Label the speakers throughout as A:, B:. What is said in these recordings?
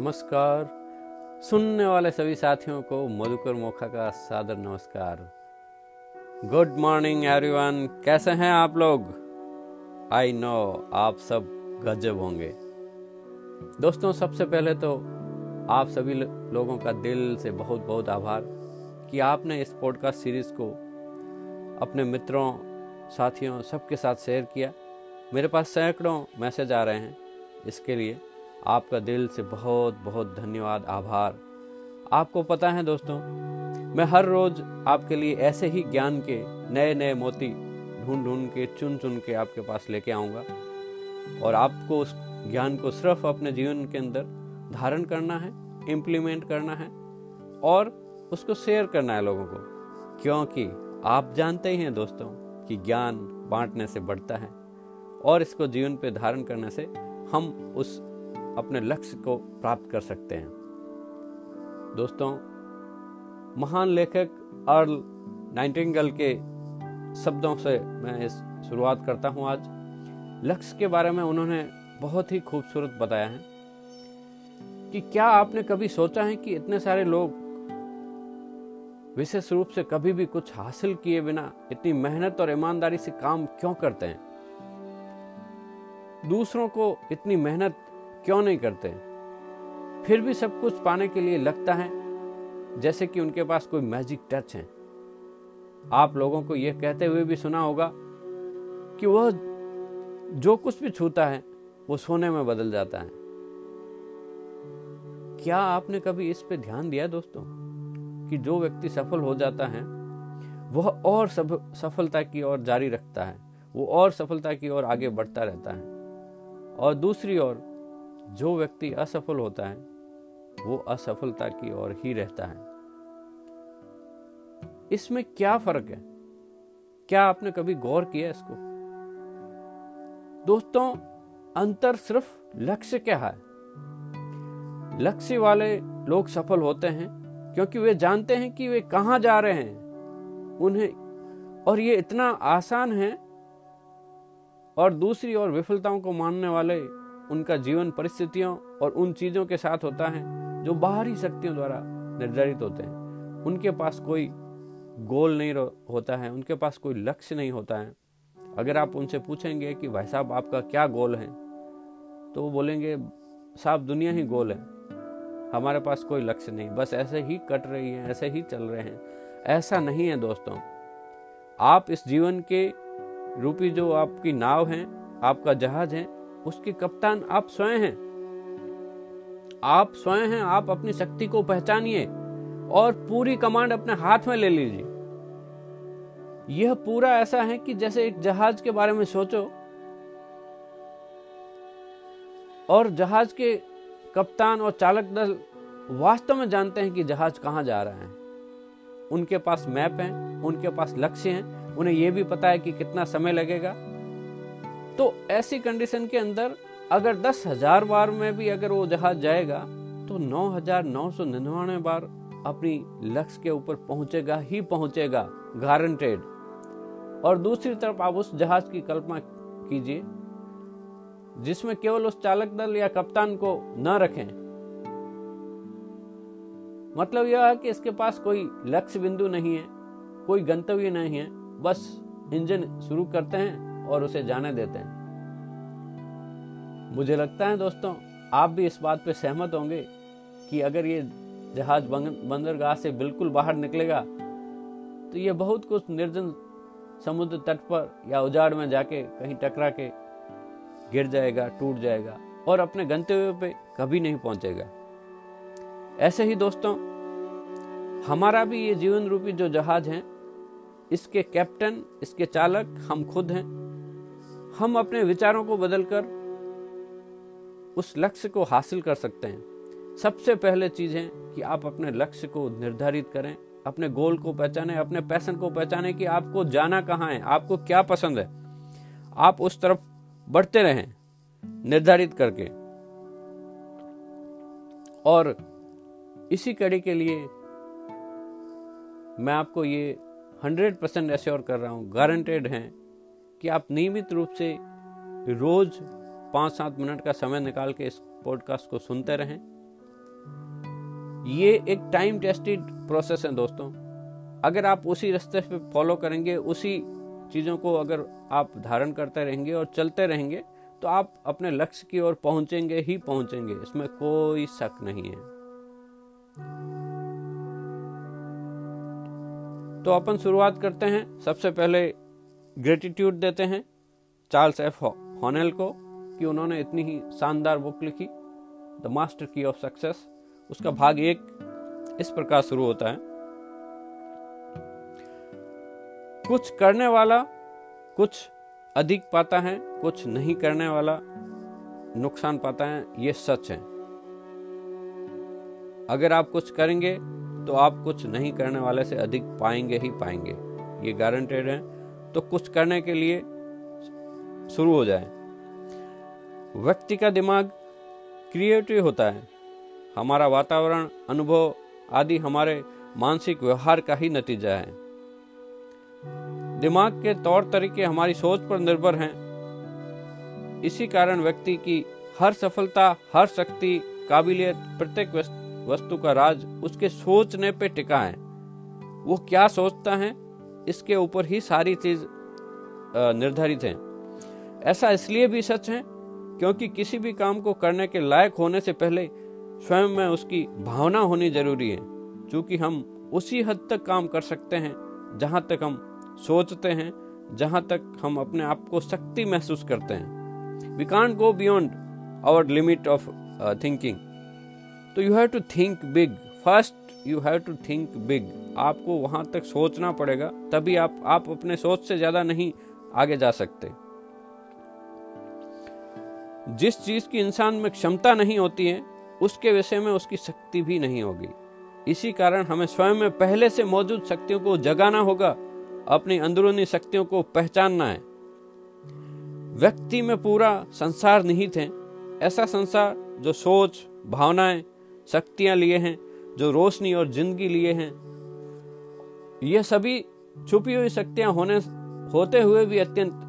A: नमस्कार। सुनने वाले सभी साथियों को मधुकर मोखा का सादर नमस्कार। गुड मॉर्निंग एवरीवन कैसे हैं आप लोग? आई नो आप सब गजब होंगे। दोस्तों, सबसे पहले तो आप सभी लोगों का दिल से बहुत बहुत आभार कि आपने इस पॉडकास्ट सीरीज़ को अपने मित्रों, साथियों, सबके साथ शेयर किया। मेरे पास सैकड़ों मैसेज आ रहे हैं इसके लिए। आपका दिल से बहुत बहुत धन्यवाद, आभार। आपको पता है दोस्तों, मैं हर रोज़ आपके लिए ऐसे ही ज्ञान के नए नए मोती ढूंढ ढूंढ के चुन चुन के आपके पास लेके आऊँगा। और आपको उस ज्ञान को सिर्फ़ अपने जीवन के अंदर धारण करना है इम्प्लीमेंट करना है, और उसको शेयर करना है लोगों को। क्योंकि आप जानते ही हैं दोस्तों कि ज्ञान बांटने से बढ़ता है, और इसको जीवन पे धारण करने से हम उस अपने लक्ष्य को प्राप्त कर सकते हैं। दोस्तों, महान लेखक अर्ल नाइटिंगल के शब्दों से मैं इस शुरुआत करता हूँ आज। लक्ष्य के बारे में उन्होंने बहुत ही खूबसूरत बताया है कि क्या आपने कभी सोचा है कि इतने सारे लोग विशेष रूप से कभी भी कुछ हासिल किए बिना इतनी मेहनत और ईमानदारी से काम क्यों करते हैं? दूसरों को इतनी मेहनत क्यों नहीं करते? फिर भी सब कुछ पाने के लिए लगता है, जैसे कि उनके पास कोई मैजिक टच है। आप लोगों को यह कहते हुए भी सुना होगा कि वह जो कुछ भी छूता है, वो सोने में बदल जाता है। क्या आपने कभी इस पे ध्यान दिया दोस्तों, कि जो व्यक्ति सफल हो जाता है, वह और सब सफलता की ओर जारी रखता है, वो और सफलता की ओर आगे बढ़ता रहता है, और दूसरी ओर जो व्यक्ति असफल होता है, वो असफलता की ओर ही रहता है। इसमें क्या फ़र्क है? क्या आपने कभी गौर किया इसको? दोस्तों, अंतर सिर्फ़ लक्ष्य क्या है। लक्ष्य वाले लोग सफल होते हैं क्योंकि वे जानते हैं कि वे कहाँ जा रहे हैं, उन्हें, और ये इतना आसान है। और दूसरी ओर विफलताओं को मानने वाले उनका जीवन परिस्थितियों और उन चीज़ों के साथ होता है जो बाहरी शक्तियों द्वारा निर्धारित होते हैं। उनके पास कोई गोल नहीं होता है, उनके पास कोई लक्ष्य नहीं होता है। अगर आप उनसे पूछेंगे कि भाई साहब आपका क्या गोल है तो वो बोलेंगे, साहब दुनिया ही गोल है, हमारे पास कोई लक्ष्य नहीं, बस ऐसे ही कट रही है, ऐसे ही चल रहे हैं। ऐसा नहीं है दोस्तों। आप इस जीवन के रूपी जो आपकी नाव है, आपका जहाज़ है उसके कप्तान, आप स्वयं हैं। आप स्वयं हैं, आप अपनी शक्ति को पहचानिए और पूरी कमांड अपने हाथ में ले लीजिए। यह पूरा ऐसा है कि जैसे एक जहाज़ के बारे में सोचो और जहाज़ के कप्तान और चालक दल वास्तव में जानते हैं कि जहाज़ कहाँ जा रहा है। उनके पास मैप है, उनके पास लक्ष्य है, उन्हें यह भी पता है कि कितना समय लगेगा। तो ऐसी कंडीशन के अंदर अगर दस हज़ार बार में भी अगर वो जहाज़ जाएगा तो नौ हज़ार नौ सौ निन्यानवे बार अपनी लक्ष्य के ऊपर पहुंचेगा ही पहुंचेगा गारंटेड और दूसरी तरफ़ आप उस जहाज़ की कल्पना कीजिए, जिसमें केवल उस चालक दल या कप्तान को न रखें। मतलब यह है कि इसके पास कोई लक्ष्य बिंदु नहीं है, कोई गंतव्य नहीं है, बस इंजन शुरू करते हैं और उसे जाने देते हैं। मुझे लगता है दोस्तों, आप भी इस बात पर सहमत होंगे कि अगर ये जहाज़ बंदरगाह से बिल्कुल बाहर निकलेगा तो ये बहुत कुछ निर्जन समुद्र तट पर या उजाड़ में जाके कहीं टकरा के गिर जाएगा, टूट जाएगा और अपने गंतव्य पे कभी नहीं पहुंचेगा। ऐसे ही दोस्तों, हमारा भी ये जीवन रूपी जो जहाज़ है, इसके कैप्टन, इसके चालक हम खुद हैं। हम अपने विचारों को बदलकर उस लक्ष्य को हासिल कर सकते हैं। सबसे पहले चीज़ है कि आप अपने लक्ष्य को निर्धारित करें, अपने गोल को पहचाने, अपने पैसन को पहचाने कि आपको जाना कहाँ है, आपको क्या पसंद है। आप उस तरफ़ बढ़ते रहें, निर्धारित करके। और इसी कड़ी के लिए मैं आपको ये हंड्रेड परसेंट एश्योर कर रहा हूँ, गारंटेड है कि आप नियमित रूप से रोज पाँच सात मिनट का समय निकाल के इस पॉडकास्ट को सुनते रहें। ये एक टाइम टेस्टेड प्रोसेस है दोस्तों। अगर आप उसी रास्ते पे फॉलो करेंगे, उसी चीज़ों को अगर आप धारण करते रहेंगे और चलते रहेंगे तो आप अपने लक्ष्य की ओर पहुँचेंगे ही पहुँचेंगे। इसमें कोई शक नहीं है। तो अपन शुरुआत करते हैं। सबसे पहले ग्रेटिट्यूड देते हैं चार्ल्स एफ़ हॉनेल को कि उन्होंने इतनी ही शानदार बुक लिखी the master key of success उसका भाग एक इस प्रकार शुरू होता है। कुछ करने वाला, कुछ अधिक पाता है, कुछ नहीं करने वाला, नुकसान पाता है, ये सच है। अगर आप कुछ करेंगे तो आप कुछ नहीं करने वाले से अधिक पाएँगे ही पाएँगे। ये गारंटेड है। तो कुछ करने के लिए शुरू हो जाए। व्यक्ति का दिमाग क्रिएटिव होता है। हमारा वातावरण, अनुभव आदि हमारे मानसिक व्यवहार का ही नतीजा है। दिमाग के तौर तरीके हमारी सोच पर निर्भर हैं। इसी कारण व्यक्ति की हर सफलता, हर शक्ति, काबिलियत प्रत्येक वस्तु का राज उसके सोचने पे टिका है। वो क्या सोचता है? इसके ऊपर ही सारी चीज़ निर्धारित है। ऐसा इसलिए भी सच है क्योंकि किसी भी काम को करने के लायक होने से पहले स्वयं में उसकी भावना होनी ज़रूरी है क्योंकि हम उसी हद तक काम कर सकते हैं, जहाँ तक हम सोचते हैं, जहाँ तक हम अपने आप को शक्ति महसूस करते हैं। We can't go beyond our limit of thinking तो you have to think big first you have to think big आपको वहाँ तक सोचना पड़ेगा, तभी आप आप अपने सोच से ज़्यादा नहीं आगे जा सकते। जिस चीज़ की इंसान में क्षमता नहीं होती है, उसके विषय में उसकी शक्ति भी नहीं होगी। इसी कारण हमें स्वयं में पहले से मौजूद शक्तियों को जगाना होगा, अपनी अंदरूनी शक्तियों को पहचानना है। व्यक्ति में पूरा संसार निहित है। ऐसा संसार जो सोच, भावनाएँ, शक्तियाँ लिए हैं जो रोशनी और ज़िंदगी लिए हैं। ये सभी छुपी हुई शक्तियाँ होने, होते हुए भी अत्यंत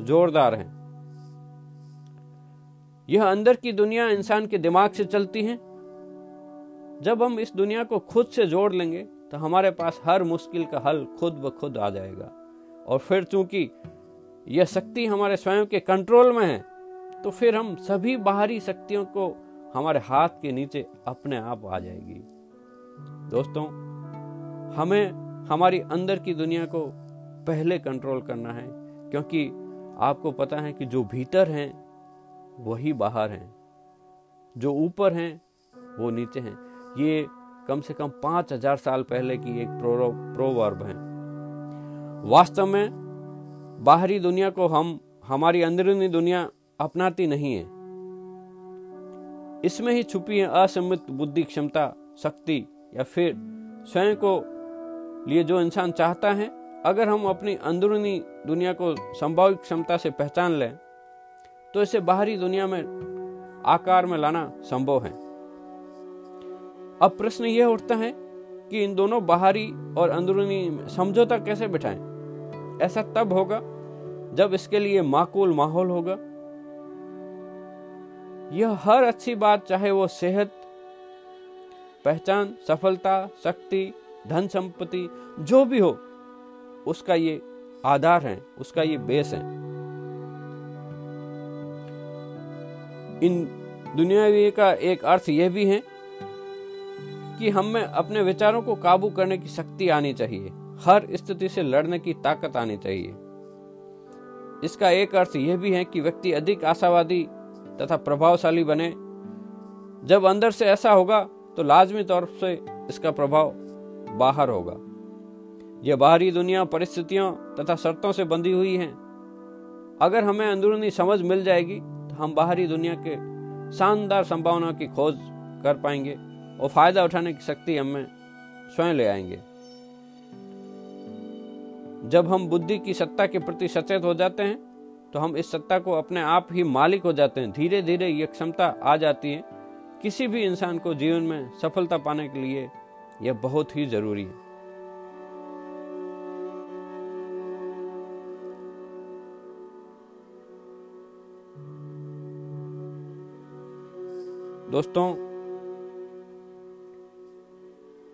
A: जोरदार हैं। यह अंदर की दुनिया इंसान के दिमाग से चलती है। जब हम इस दुनिया को खुद से जोड़ लेंगे तो हमारे पास हर मुश्किल का हल खुद ब खुद आ जाएगा। और फिर चूँकि यह शक्ति हमारे स्वयं के कंट्रोल में है तो फिर हम सभी बाहरी शक्तियों को हमारे हाथ के नीचे अपने आप आ जाएगी। दोस्तों, हमें हमारी अंदर की दुनिया को पहले कंट्रोल करना है, क्योंकि आपको पता है कि जो भीतर हैं, वही बाहर हैं। जो ऊपर हैं, वो नीचे हैं। ये कम से कम पाँच हज़ार साल पहले की एक प्रो प्रोवर्ब है। वास्तव में, बाहरी दुनिया को हम, हमारी अंदरूनी दुनिया अपनाती नहीं है। इसमें ही छुपी है असमित बुद्धि क्षमता, शक्ति या फिर स्वयं को लिए जो इंसान चाहता है, अगर हम अपनी अंदरूनी दुनिया को संभावित क्षमता से पहचान लें तो इसे बाहरी दुनिया में आकार में लाना संभव है। अब प्रश्न यह उठता है कि इन दोनों बाहरी और अंदरूनी समझौता कैसे बिठाएँ? ऐसा तब होगा जब इसके लिए माकूल माहौल होगा। यह हर अच्छी बात, चाहे वो सेहत पहचान, सफलता, शक्ति, धन संपत्ति, जो भी हो, उसका ये आधार है, उसका ये बेस है। इन दुनियावी का एक अर्थ यह भी है कि हम अपने विचारों को काबू करने की शक्ति आनी चाहिए, हर स्थिति से लड़ने की ताकत आनी चाहिए। इसका एक अर्थ यह भी है कि व्यक्ति अधिक आशावादी तथा प्रभावशाली बने। जब अंदर से ऐसा होगा तो लाजमी तौर से इसका प्रभाव बाहर होगा। यह बाहरी दुनिया परिस्थितियों तथा शर्तों से बंधी हुई है। अगर हमें अंदरूनी समझ मिल जाएगी तो हम बाहरी दुनिया के शानदार संभावनाओं की खोज कर पाएँगे और फ़ायदा उठाने की शक्ति हमें स्वयं ले आएँगे। जब हम बुद्धि की सत्ता के प्रति सचेत हो जाते हैं तो हम इस सत्ता को अपने आप ही मालिक हो जाते हैं। धीरे धीरे ये क्षमता आ जाती है। किसी भी इंसान को जीवन में सफलता पाने के लिए यह बहुत ही ज़रूरी है। दोस्तों,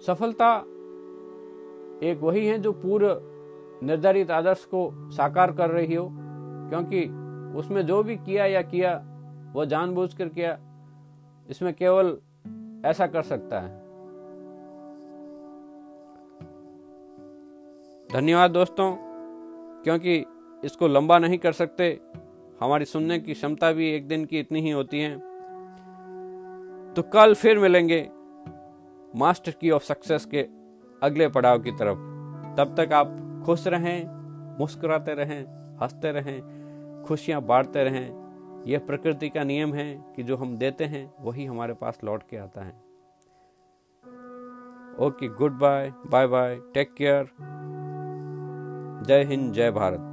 A: सफलता एक वही है जो पूर्व निर्धारित आदर्श को साकार कर रही हो, क्योंकि उसमें जो भी किया या किया वो जानबूझकर किया इसमें केवल ऐसा कर सकता है। धन्यवाद दोस्तों, क्योंकि इसको लंबा नहीं कर सकते। हमारी सुनने की क्षमता भी एक दिन की इतनी ही होती है। तो कल फिर मिलेंगे मास्टर की ऑफ़ सक्सेस के अगले पड़ाव की तरफ़। तब तक आप खुश रहें, मुस्कुराते रहें, हँसते रहें, खुशियाँ बांटते रहें। यह प्रकृति का नियम है कि जो हम देते हैं, वही हमारे पास लौट के आता है। Okay, good bye bye bye, take care. जय हिंद, जय भारत।